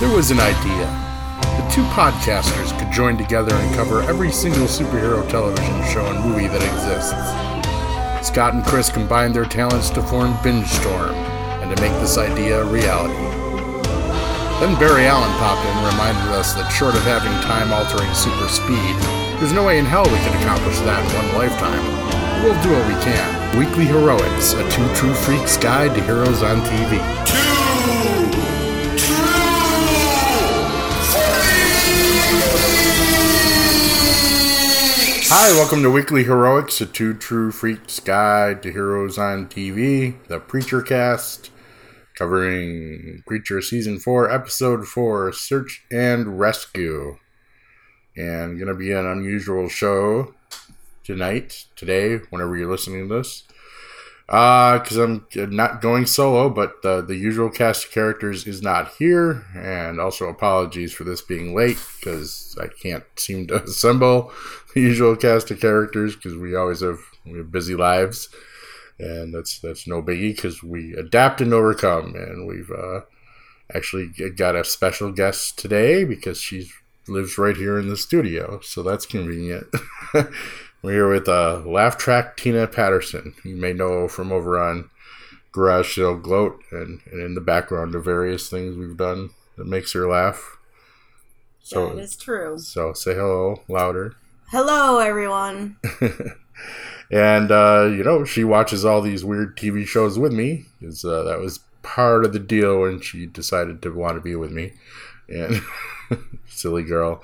There was an idea. The two podcasters could join together and cover every single superhero television show and movie that exists. Scott and Chris combined their talents to form Binge Storm and to make this idea a reality. Then Barry Allen popped in and reminded us that short of having time altering super speed, there's no way in hell we can accomplish that in one lifetime. We'll do what we can. Weekly Heroics, a two true freaks guide to heroes on TV. Hi, welcome to Weekly Heroics, a two true freaks guide to heroes on TV, the Preacher Cast, covering Preacher Season 4, Episode 4, Search and Rescue. And gonna be an unusual show tonight, today, whenever you're listening to this. Uh, because I'm not going solo, but the, the usual cast of characters is not here. And also apologies for this being late, because I can't seem to assemble the usual cast of characters, because we always have, we have busy lives. And that's that's no biggie, because we adapt and overcome. And we've uh, actually got a special guest today, because she lives right here in the studio. So that's convenient. We're here with uh, laugh track Tina Patterson. You may know from over on Garage Sale Gloat and, and in the background of various things we've done that makes her laugh. So that is true. So say hello louder. Hello, everyone. and uh, you know she watches all these weird TV shows with me because uh, that was part of the deal when she decided to want to be with me. And silly girl.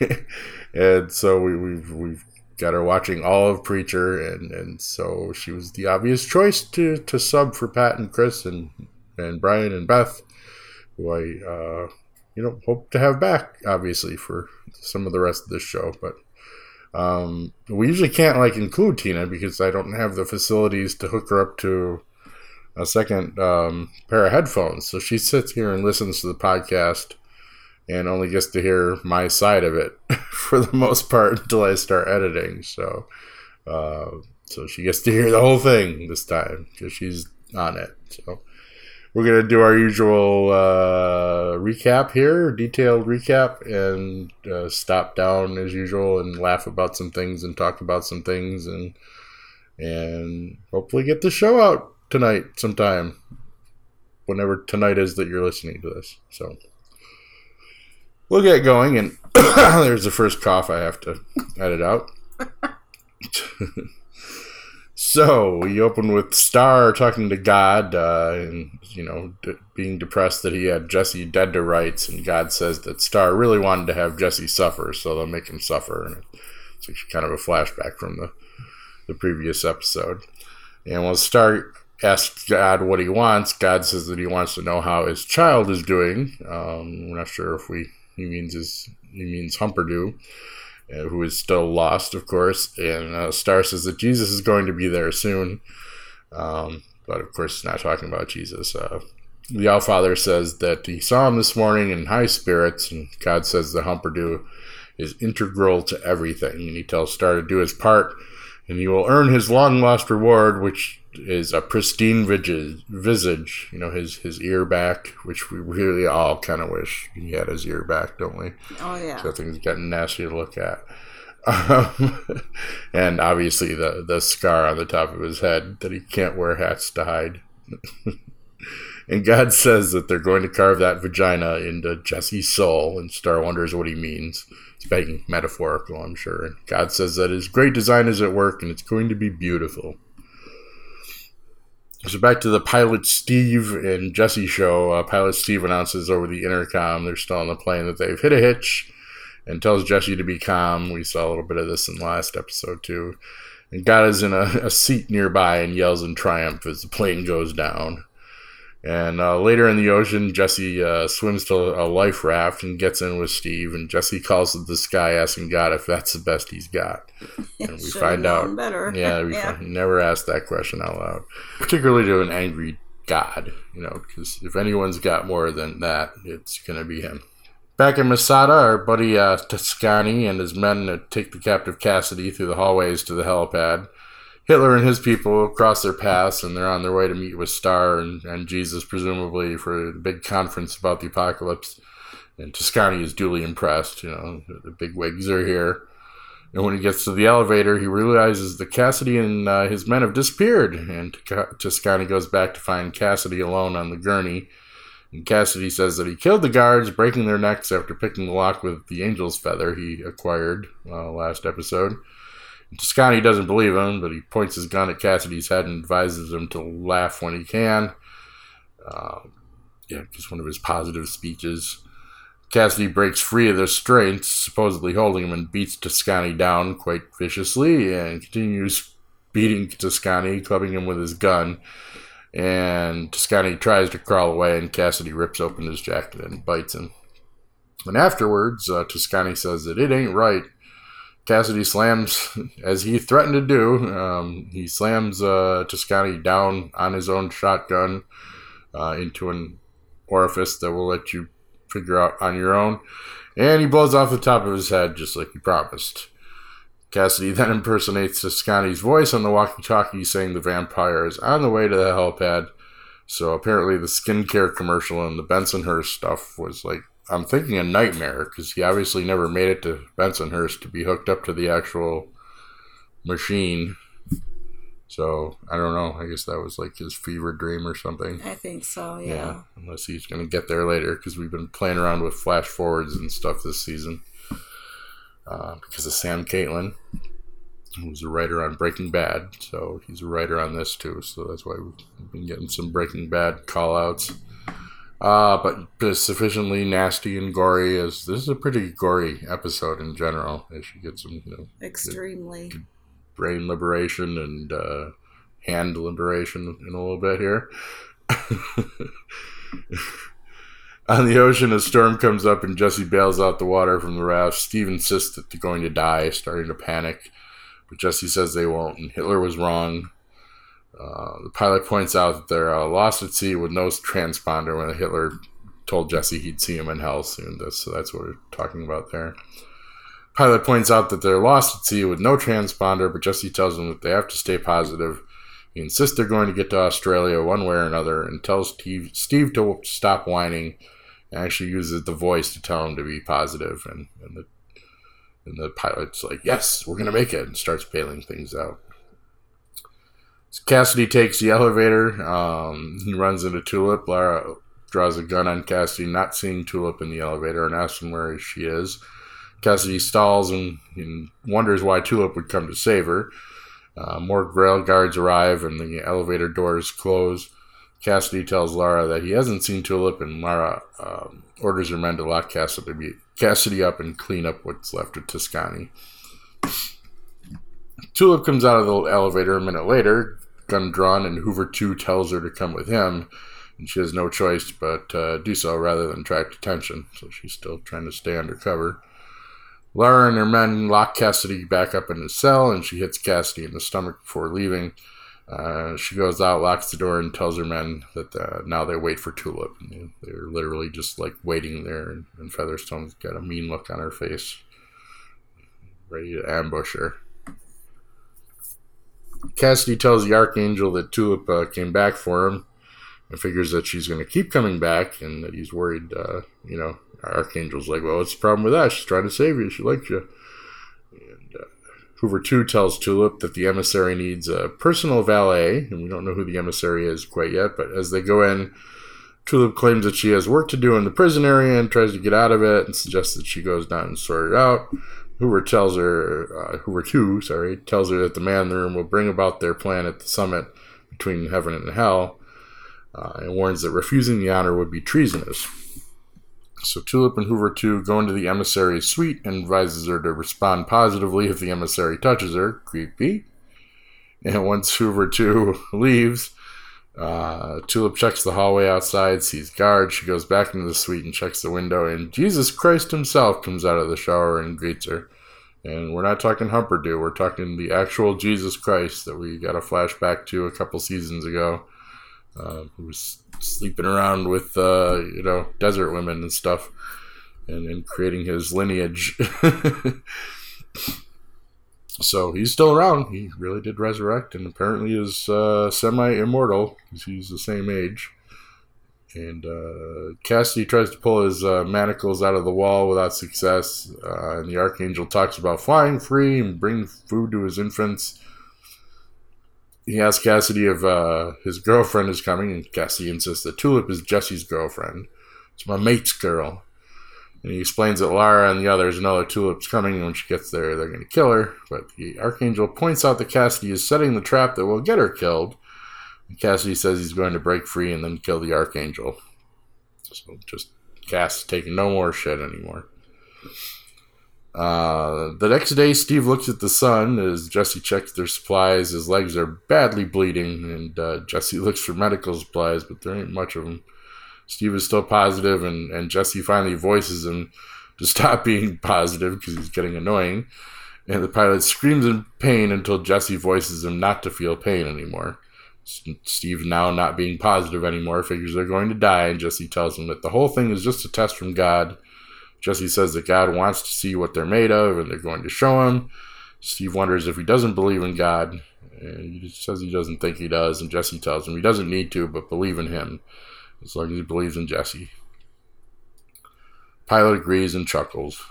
and so we, we've we've got her watching all of Preacher, and, and so she was the obvious choice to, to sub for Pat and Chris and and Brian and Beth, who I uh, you know hope to have back, obviously for some of the rest of this show. But um, we usually can't like include Tina because I don't have the facilities to hook her up to a second um, pair of headphones. So she sits here and listens to the podcast and only gets to hear my side of it for the most part until I start editing. So, uh, so she gets to hear the whole thing this time because she's on it. So, we're gonna do our usual uh, recap here, detailed recap, and uh, stop down as usual and laugh about some things and talk about some things and and hopefully get the show out tonight sometime, whenever tonight is that you're listening to this. So we'll get going, and there's the first cough I have to edit out. so we open with Starr talking to God, uh, and you know, d- being depressed that he had Jesse dead to rights, and God says that Starr really wanted to have Jesse suffer, so they'll make him suffer, and it's kind of a flashback from the the previous episode. And when Starr asks God what he wants, God says that he wants to know how his child is doing. Um, we're not sure if we he means is he means Humperdoo, uh, who is still lost, of course. And uh, Starr says that Jesus is going to be there soon, um, but of course, he's not talking about Jesus. Uh, the All Father says that he saw him this morning in high spirits, and God says the Humperdoo is integral to everything, and he tells Starr to do his part, and he will earn his long lost reward, which is a pristine visage, you know, his his ear back, which we really all kind of wish he had his ear back, don't we? Oh yeah. So things getting nasty to look at. Um, and obviously the the scar on the top of his head that he can't wear hats to hide. and God says that they're going to carve that vagina into Jesse's soul, and Starr wonders what he means. It's being metaphorical, I'm sure. And God says that his great design is at work, and it's going to be beautiful. So back to the pilot Steve and Jesse show. Uh, pilot Steve announces over the intercom they're still on the plane that they've hit a hitch, and tells Jesse to be calm. We saw a little bit of this in last episode too. And God is in a, a seat nearby and yells in triumph as the plane goes down. And uh, later in the ocean, Jesse uh, swims to a life raft and gets in with Steve. And Jesse calls to the sky, asking God if that's the best he's got. And we find out. Better. Yeah, we yeah. Find, never asked that question out loud, particularly to an angry God. You know, because if anyone's got more than that, it's gonna be him. Back in Masada, our buddy uh, Toscani and his men take the captive Cassidy through the hallways to the helipad. Hitler and his people cross their paths and they're on their way to meet with Starr and, and Jesus, presumably, for a big conference about the apocalypse. And Toscani is duly impressed. You know, the big wigs are here. And when he gets to the elevator, he realizes that Cassidy and uh, his men have disappeared. And Toscani goes back to find Cassidy alone on the gurney. And Cassidy says that he killed the guards, breaking their necks after picking the lock with the angel's feather he acquired uh, last episode. Toscani doesn't believe him, but he points his gun at Cassidy's head and advises him to laugh when he can. Uh, yeah, just one of his positive speeches. Cassidy breaks free of the restraints supposedly holding him and beats Toscani down quite viciously and continues beating Toscani, clubbing him with his gun. And Toscani tries to crawl away, and Cassidy rips open his jacket and bites him. And afterwards, uh, Toscani says that it ain't right. Cassidy slams, as he threatened to do, um, he slams uh, Toscani down on his own shotgun uh, into an orifice that will let you figure out on your own. And he blows off the top of his head just like he promised. Cassidy then impersonates Toscani's voice on the walkie talkie saying the vampire is on the way to the helipad. So apparently the skincare commercial and the Bensonhurst stuff was like, I'm thinking a nightmare because he obviously never made it to Bensonhurst to be hooked up to the actual machine. So I don't know. I guess that was like his fever dream or something. I think so. Yeah. yeah unless he's going to get there later, because we've been playing around with flash forwards and stuff this season. Uh, because of Sam Catlin, who's a writer on Breaking Bad, so he's a writer on this too. So that's why we've been getting some Breaking Bad call outs. Uh, but sufficiently nasty and gory as this is a pretty gory episode in general. As you get some, you know, extremely. Good, brain liberation and uh, hand liberation in a little bit here. On the ocean, a storm comes up and Jesse bails out the water from the raft. Steve insists that they're going to die, starting to panic. But Jesse says they won't, and Hitler was wrong. Uh, the pilot points out that they're uh, lost at sea with no transponder when Hitler told Jesse he'd see him in hell soon. So that's what we're talking about there. Pilot points out that they're lost at sea with no transponder, but Jesse tells them that they have to stay positive. He insists they're going to get to Australia one way or another and tells Steve, Steve to stop whining and actually uses the voice to tell him to be positive. And, and, the, and the pilot's like, Yes, we're going to make it, and starts bailing things out. Cassidy takes the elevator. Um, he runs into Tulip. Lara draws a gun on Cassidy, not seeing Tulip in the elevator, and asks him where she is. Cassidy stalls and, and, wonders why Tulip would come to save her. Uh, more Grail guards arrive and the elevator doors close. Cassidy tells Lara that he hasn't seen Tulip, and Lara um, orders her men to lock Cassidy, Cassidy up and clean up what's left of Toscani. Tulip comes out of the elevator a minute later, gun drawn, and Hoover 2 tells her to come with him, and she has no choice but uh, do so rather than attract attention, so she's still trying to stay undercover. Lara and her men lock Cassidy back up in his cell, and she hits Cassidy in the stomach before leaving. Uh, she goes out, locks the door, and tells her men that uh, now they wait for Tulip. And they're literally just like waiting there, and, and Featherstone's got a mean look on her face, ready to ambush her. Cassidy tells the Archangel that Tulip uh, came back for him and figures that she's going to keep coming back and that he's worried, uh, you know, Archangel's like, well, what's the problem with that? She's trying to save you. She likes you. And uh, Hoover 2 tells Tulip that the emissary needs a personal valet, and we don't know who the emissary is quite yet, but as they go in, Tulip claims that she has work to do in the prison area and tries to get out of it and suggests that she goes down and sort it out. Hoover tells her, uh, Hoover 2, sorry, tells her that the man in the room will bring about their plan at the summit between heaven and hell, uh, and warns that refusing the honor would be treasonous. So Tulip and Hoover 2 go into the emissary's suite and advises her to respond positively if the emissary touches her. Creepy. And once Hoover 2 leaves, uh, Tulip checks the hallway outside, sees guards. She goes back into the suite and checks the window, and Jesus Christ himself comes out of the shower and greets her. And we're not talking Humperdoo, we're talking the actual Jesus Christ that we got a flashback to a couple seasons ago, uh, who was sleeping around with uh, you know desert women and stuff, and, and creating his lineage. So he's still around. He really did resurrect, and apparently is uh, semi-immortal because he's the same age. And uh, Cassidy tries to pull his uh, manacles out of the wall without success. Uh, and the archangel talks about flying free and bringing food to his infants. He asks Cassidy if uh, his girlfriend is coming, and Cassidy insists that Tulip is Jesse's girlfriend. It's my mate's girl. And he explains that Lara and the others know that Tulip's coming, and when she gets there, they're going to kill her. But the Archangel points out that Cassidy is setting the trap that will get her killed. And Cassidy says he's going to break free and then kill the Archangel. So just Cass taking no more shit anymore. Uh, the next day, Steve looks at the sun as Jesse checks their supplies. His legs are badly bleeding, and uh, Jesse looks for medical supplies, but there ain't much of them. Steve is still positive, and, and Jesse finally voices him to stop being positive because he's getting annoying. And the pilot screams in pain until Jesse voices him not to feel pain anymore. Steve, now not being positive anymore, figures they're going to die, and Jesse tells him that the whole thing is just a test from God. Jesse says that God wants to see what they're made of, and they're going to show him. Steve wonders if he doesn't believe in God. And he says he doesn't think he does, and Jesse tells him he doesn't need to, but believe in him as long as he believes in Jesse. Pilot agrees and chuckles.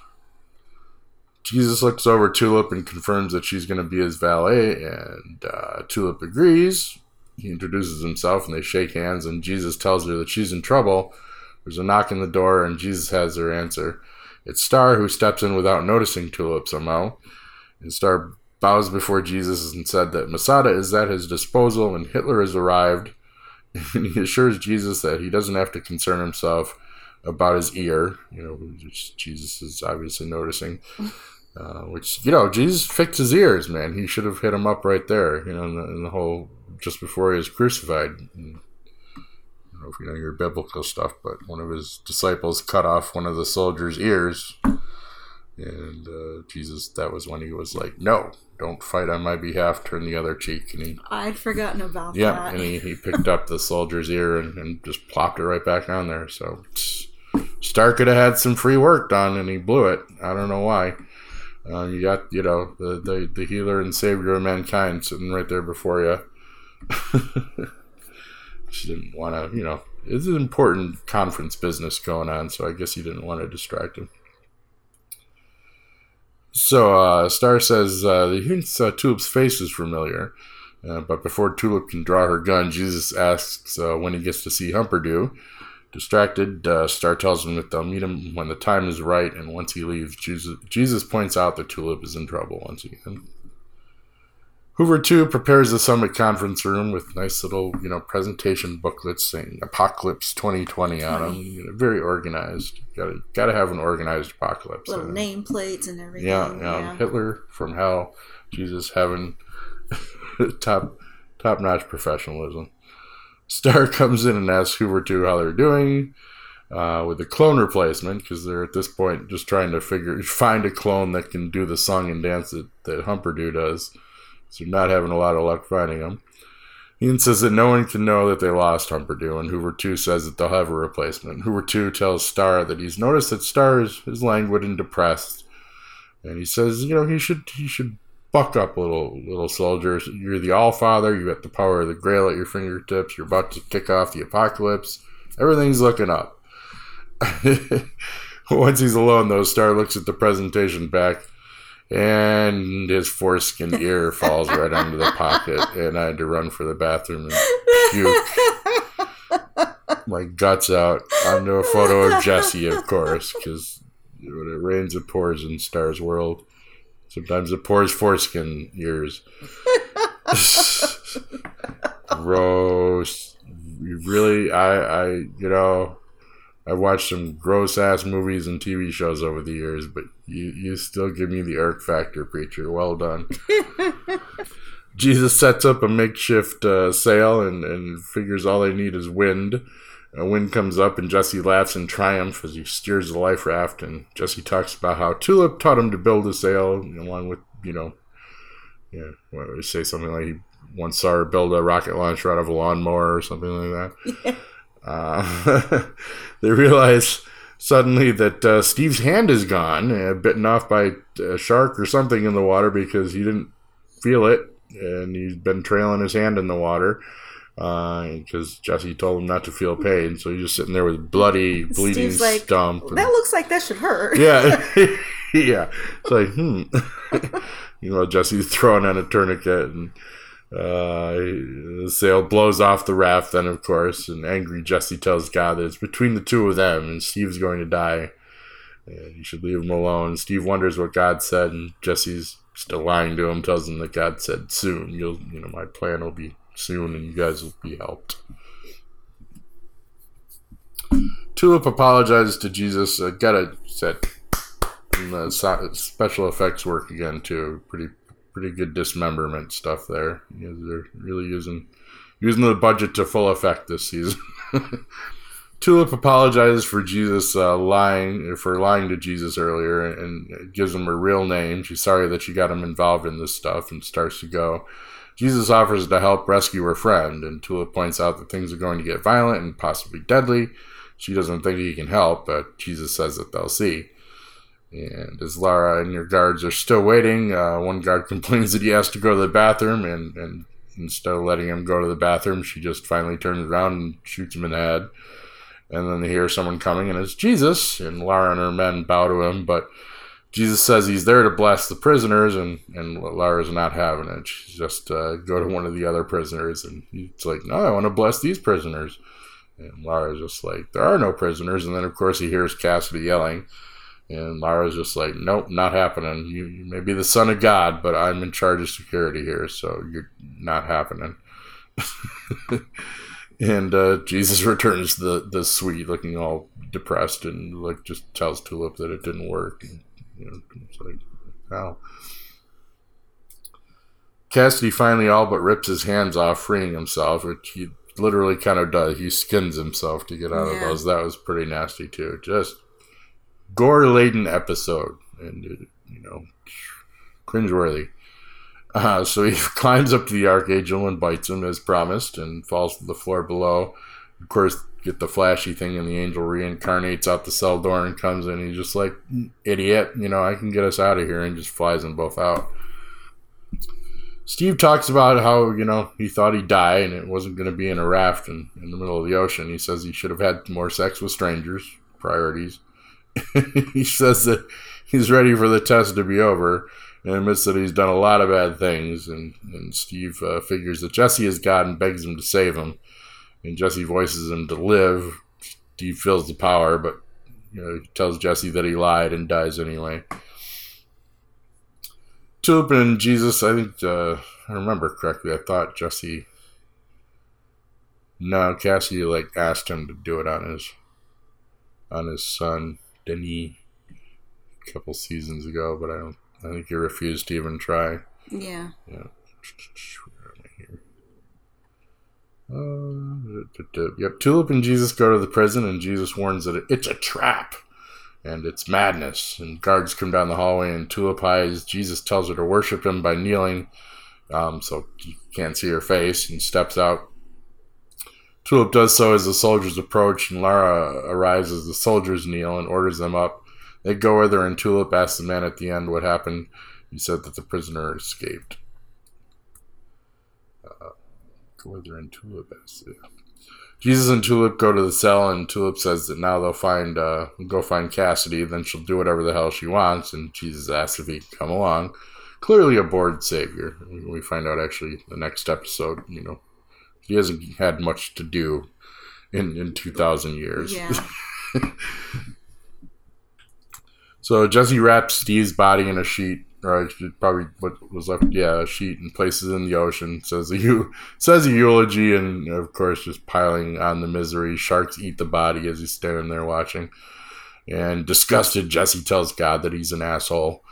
Jesus looks over Tulip and confirms that she's going to be his valet, and uh, Tulip agrees. He introduces himself and they shake hands, and Jesus tells her that she's in trouble. There's a knock on the door, and Jesus has her answer. It's Starr who steps in without noticing Tulip somehow. And Starr bows before Jesus and said that Masada is at his disposal and Hitler has arrived and he assures Jesus that he doesn't have to concern himself about his ear. You know, Jesus is obviously noticing. Uh, which you know, Jesus fixed his ears, man. He should have hit him up right there. You know, in the, in the whole just before he was crucified. And, I don't know if you know your biblical stuff, but one of his disciples cut off one of the soldiers' ears, and uh, Jesus, that was when he was like, "No, don't fight on my behalf, turn the other cheek. And he, I'd forgotten about that. yeah, that. and he, he picked up the soldier's ear and, and just plopped it right back on there. So Starr could have had some free work done, and he blew it. I don't know why. Uh, you got, you know, the, the, the healer and savior of mankind sitting right there before you. she didn't want to, you know, it's an important conference business going on, so I guess he didn't want to distract him. So uh, Starr says uh, he thinks uh, Tulip's face is familiar, uh, but before Tulip can draw her gun, Jesus asks uh, when he gets to see Humperdoo. Distracted, uh, Starr tells him that they'll meet him when the time is right, and once he leaves, Jesus, Jesus points out that Tulip is in trouble once again. Hoover 2 prepares the summit conference room with nice little, you know, presentation booklets saying Apocalypse 2020 on them. You know, very organized. Got to got to have an organized apocalypse. Little nameplates and everything. Yeah, yeah, yeah. Hitler from hell. Jesus heaven, top top notch professionalism. Starr comes in and asks Hoover 2 how they're doing. Uh, with the clone replacement because they're at this point just trying to figure find a clone that can do the song and dance that, that Humperdoo does. So not having a lot of luck finding him. Ian says that no one can know that they lost Humperdoo, and Hoover 2 says that they'll have a replacement. Hoover 2 tells Starr that he's noticed that Starr is, is languid and depressed. And he says, you know, he should he should buck up, little little soldier. You're the All Father. You got the power of the Grail at your fingertips. You're about to kick off the apocalypse. Everything's looking up. Once he's alone, though, Starr looks at the presentation back and his foreskin ear falls right onto the pocket, and I had to run for the bathroom and puke my guts out onto a photo of Jesse, of course, because when it rains, it pours in Starr's world. Sometimes it pours foreskin ears. Gross. Really, I, I, you know, I've watched some gross ass movies and TV shows over the years, but you, you still give me the irk factor, preacher. Well done. Jesus sets up a makeshift uh, sail and, and figures all they need is wind. A wind comes up and Jesse laughs in triumph as he steers the life raft. And Jesse talks about how Tulip taught him to build a sail, along with, you know, yeah, what, say something like he once saw her build a rocket launcher out of a lawnmower or something like that. Uh, they realize suddenly that uh, Steve's hand is gone, uh, bitten off by a shark or something in the water because he didn't feel it, and he's been trailing his hand in the water because uh, Jesse told him not to feel pain. So he's just sitting there with bloody, bleeding Steve's like, stump. That looks like that should hurt. Yeah, yeah. It's like, hmm. you know, Jesse's throwing on a tourniquet and. Uh, the sail blows off the raft, then, of course, and angry Jesse tells God that it's between the two of them, and Steve's going to die. And he should leave him alone. Steve wonders what God said, and Jesse's still lying to him, tells him that God said soon. You'll, you know, my plan will be soon, and you guys will be helped. Tulip apologizes to Jesus. Uh, got a set. The special effects work again too. Pretty pretty good dismemberment stuff there. They're really using using the budget to full effect this season. Tulip apologizes for Jesus uh, lying for lying to Jesus earlier and gives him her real name. She's sorry that she got him involved in this stuff and starts to go. Jesus offers to help rescue her friend, and Tulip points out that things are going to get violent and possibly deadly. She doesn't think he can help, but Jesus says that they'll see. And as Lara and your guards are still waiting, uh, one guard complains that he has to go to the bathroom, and, and instead of letting him go to the bathroom, she just finally turns around and shoots him in the head. And then they hear someone coming, and it's Jesus, and Lara and her men bow to him, but Jesus says he's there to bless the prisoners, and, and Lara's not having it. She's just uh, go to one of the other prisoners, and he's like, no, I want to bless these prisoners. And Lara's just like, there are no prisoners. And then, of course, he hears Cassidy yelling. And Lara's just like, nope, not happening. You, you, may be the son of God, but I'm in charge of security here, so you're not happening. and uh, Jesus returns the the suite, looking all depressed, and like just tells Tulip that it didn't work. And, you know, it's like, how? Cassidy finally all but rips his hands off, freeing himself, which he literally kind of does. He skins himself to get out yeah. of those. That was pretty nasty too. Just gore laden episode, and you know, cringeworthy. Uh, so he climbs up to the archangel and bites him as promised, and falls to the floor below. Of course, get the flashy thing, and the angel reincarnates out the cell door and comes in. He's just like, idiot, you know, I can get us out of here, and just flies them both out. Steve talks about how, you know, he thought he'd die and it wasn't going to be in a raft in, in the middle of the ocean. He says he should have had more sex with strangers, priorities. he says that he's ready for the test to be over and admits that he's done a lot of bad things. And, and Steve uh, figures that Jesse is God and begs him to save him. And Jesse voices him to live. Steve feels the power, but you know, he tells Jesse that he lied and dies anyway. Tulip and Jesus, I think, uh, I remember correctly, I thought Jesse. No, Cassie like asked him to do it on his on his son. Denny a couple seasons ago, but I don't. I think he refused to even try. Yeah. Yeah. Uh, yep. Tulip and Jesus go to the prison, and Jesus warns that it's a trap and it's madness. And guards come down the hallway, and Tulip hides. Jesus tells her to worship him by kneeling, um, so you can't see her face, and steps out. Tulip does so as the soldiers approach, and Lara arrives as the soldiers kneel and orders them up. They go with her, and Tulip asks the man at the end what happened. He said that the prisoner escaped. Uh, go with her, and Tulip asks. Jesus and Tulip go to the cell, and Tulip says that now they'll find, uh, go find Cassidy. Then she'll do whatever the hell she wants. And Jesus asks if he can come along. Clearly a bored savior. We find out actually the next episode. You know, he hasn't had much to do in in two thousand years. Yeah. so Jesse wraps Steve's body in a sheet, or probably what was left, yeah, a sheet, and places in the ocean. Says a says a eulogy, and of course, just piling on the misery. Sharks eat the body as he's standing there watching. And disgusted, Jesse tells God that he's an asshole.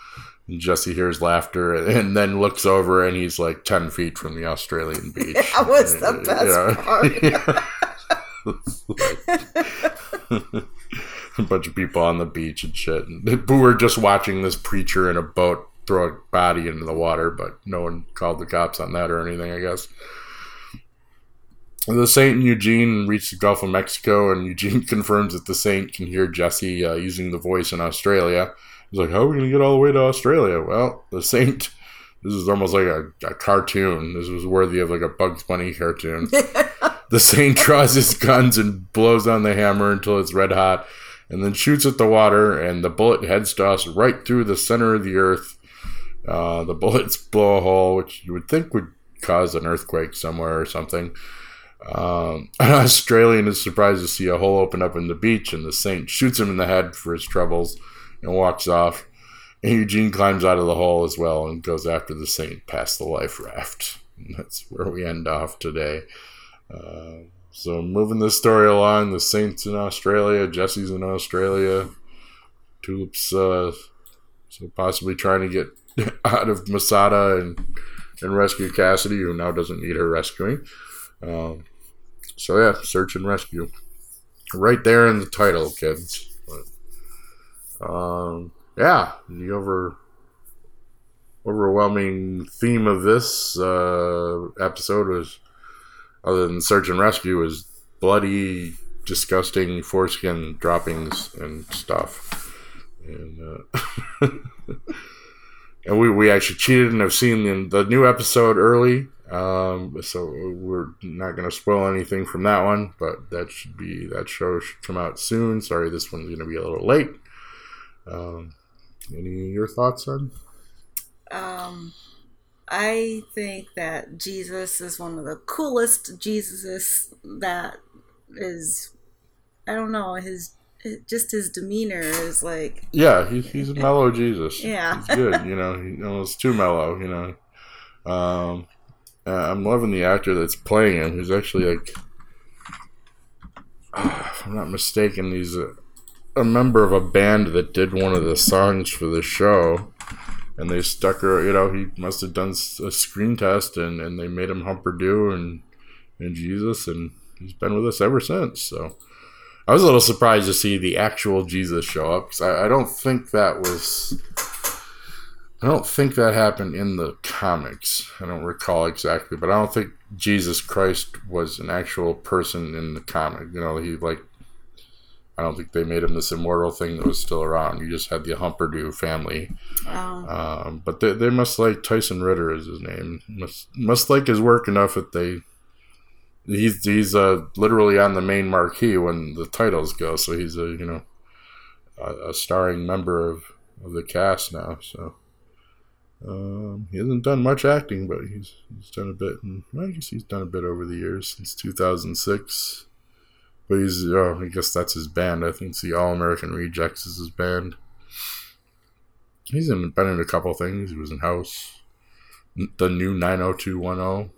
And Jesse hears laughter and then looks over and he's like 10 feet from the Australian beach. That was the best part. a bunch of people on the beach and shit. And we were just watching this preacher in a boat throw a body into the water, but no one called the cops on that or anything, I guess. the Saint and Eugene reach the Gulf of Mexico, and Eugene confirms that the Saint can hear Jesse uh, using the voice in Australia. He's like, "How are we gonna get all the way to Australia?" Well, the Saint. This is almost like a, a cartoon. This was worthy of like a Bugs Bunny cartoon. the Saint draws his guns and blows on the hammer until it's red hot, and then shoots at the water, and the bullet heads to us right through the center of the earth. Uh, the bullets blow a hole, which you would think would cause an earthquake somewhere or something. Um, an Australian is surprised to see a hole open up in the beach, and the Saint shoots him in the head for his troubles and walks off. And Eugene climbs out of the hole as well and goes after the Saint past the life raft. And that's where we end off today. Uh, so moving the story along, the Saints in Australia, Jesse's in Australia, Tulip's uh, so possibly trying to get out of Masada and and rescue Cassidy, who now doesn't need her rescuing. Um, so yeah, search and rescue, right there in the title, kids. Um, yeah, the over overwhelming theme of this uh, episode was, other than search and rescue, was bloody, disgusting foreskin droppings and stuff. And uh, and we, we actually cheated and have seen the, the new episode early. Um, so we're not going to spoil anything from that one, but that should be that show should come out soon. Sorry, this one's going to be a little late. Um, any your thoughts on? Um, I think that Jesus is one of the coolest Jesuses that is. I don't know his just his demeanor is like yeah he's, he's a mellow jesus yeah he's good you know he almost too mellow you know um uh, i'm loving the actor that's playing him who's actually like uh, if i'm not mistaken he's a, a member of a band that did one of the songs for the show and they stuck her you know he must have done a screen test and, and they made him humper and and jesus and he's been with us ever since so I was a little surprised to see the actual Jesus show up because I, I, don't think that was. I don't think that happened in the comics. I don't recall exactly, but I don't think Jesus Christ was an actual person in the comic. You know, he like. I don't think they made him this immortal thing that was still around. You just had the Humperdoo family. Um, but they, they must like Tyson Ritter is his name. Must must like his work enough that they he's he's uh, literally on the main marquee when the titles go. So he's a you know a, a starring member of, of the cast now. So um, he hasn't done much acting, but he's he's done a bit. And well, I guess he's done a bit over the years since 2006. But he's oh, I guess that's his band. I think the All American Rejects is his band. He's in, been in a couple things. He was in House, the new 90210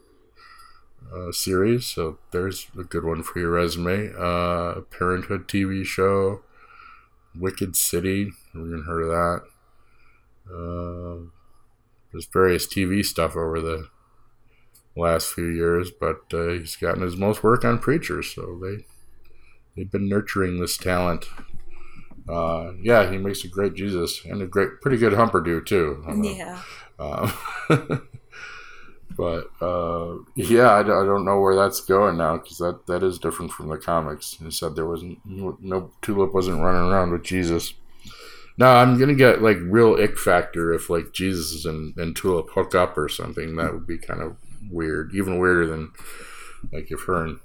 uh, series, so there's a good one for your resume. Uh, Parenthood TV show, Wicked City, haven't heard of that. Uh, there's various TV stuff over the last few years, but uh, he's gotten his most work on Preachers, so they they've been nurturing this talent. Uh, yeah, he makes a great Jesus and a great, pretty good Humperdoo too. Yeah. Uh, But uh, yeah, I, I don't know where that's going now because that, that is different from the comics. He said there wasn't no Tulip wasn't running around with Jesus. Now I'm gonna get like real ick factor if like Jesus and, and Tulip hook up or something. That would be kind of weird, even weirder than like if her and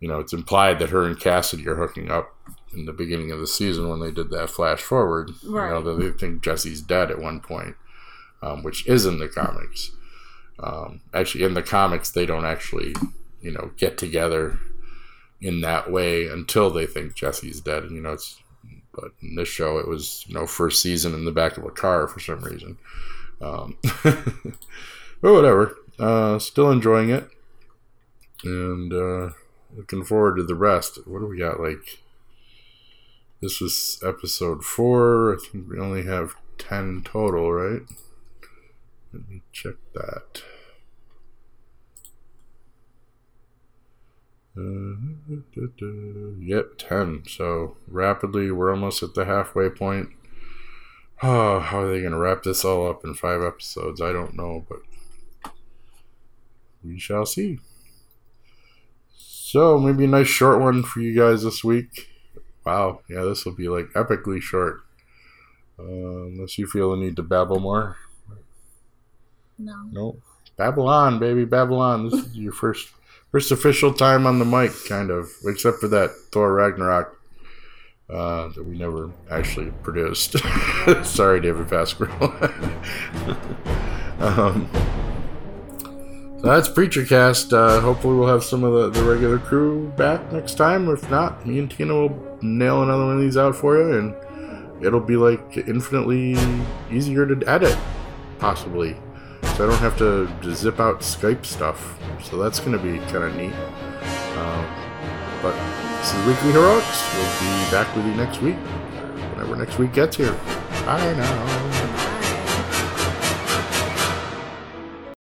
you know it's implied that her and Cassidy are hooking up in the beginning of the season when they did that flash forward. Right. You know that they think Jesse's dead at one point, um, which is in the comics. Um, actually, in the comics, they don't actually, you know, get together in that way until they think Jesse's dead. And you know, it's but in this show, it was you know first season in the back of a car for some reason. Um, but whatever. Uh, still enjoying it, and uh, looking forward to the rest. What do we got? Like this was episode four. I think we only have ten total, right? Let me check that. Uh, yep, 10. So rapidly, we're almost at the halfway point. Oh, how are they going to wrap this all up in five episodes? I don't know, but we shall see. So maybe a nice short one for you guys this week. Wow, yeah, this will be like epically short. Uh, unless you feel the need to babble more. No. No. Babylon, baby, Babylon. This is your first first official time on the mic, kind of, except for that Thor Ragnarok uh, that we never actually produced. Sorry, David Pasquale. um, that's Preachercast. Uh, hopefully, we'll have some of the, the regular crew back next time. If not, me and Tina will nail another one of these out for you, and it'll be like infinitely easier to edit, possibly. So I don't have to zip out Skype stuff. So that's going to be kind of neat. Um, but this is Weekly Heroics. We'll be back with you next week, whenever next week gets here. Bye now.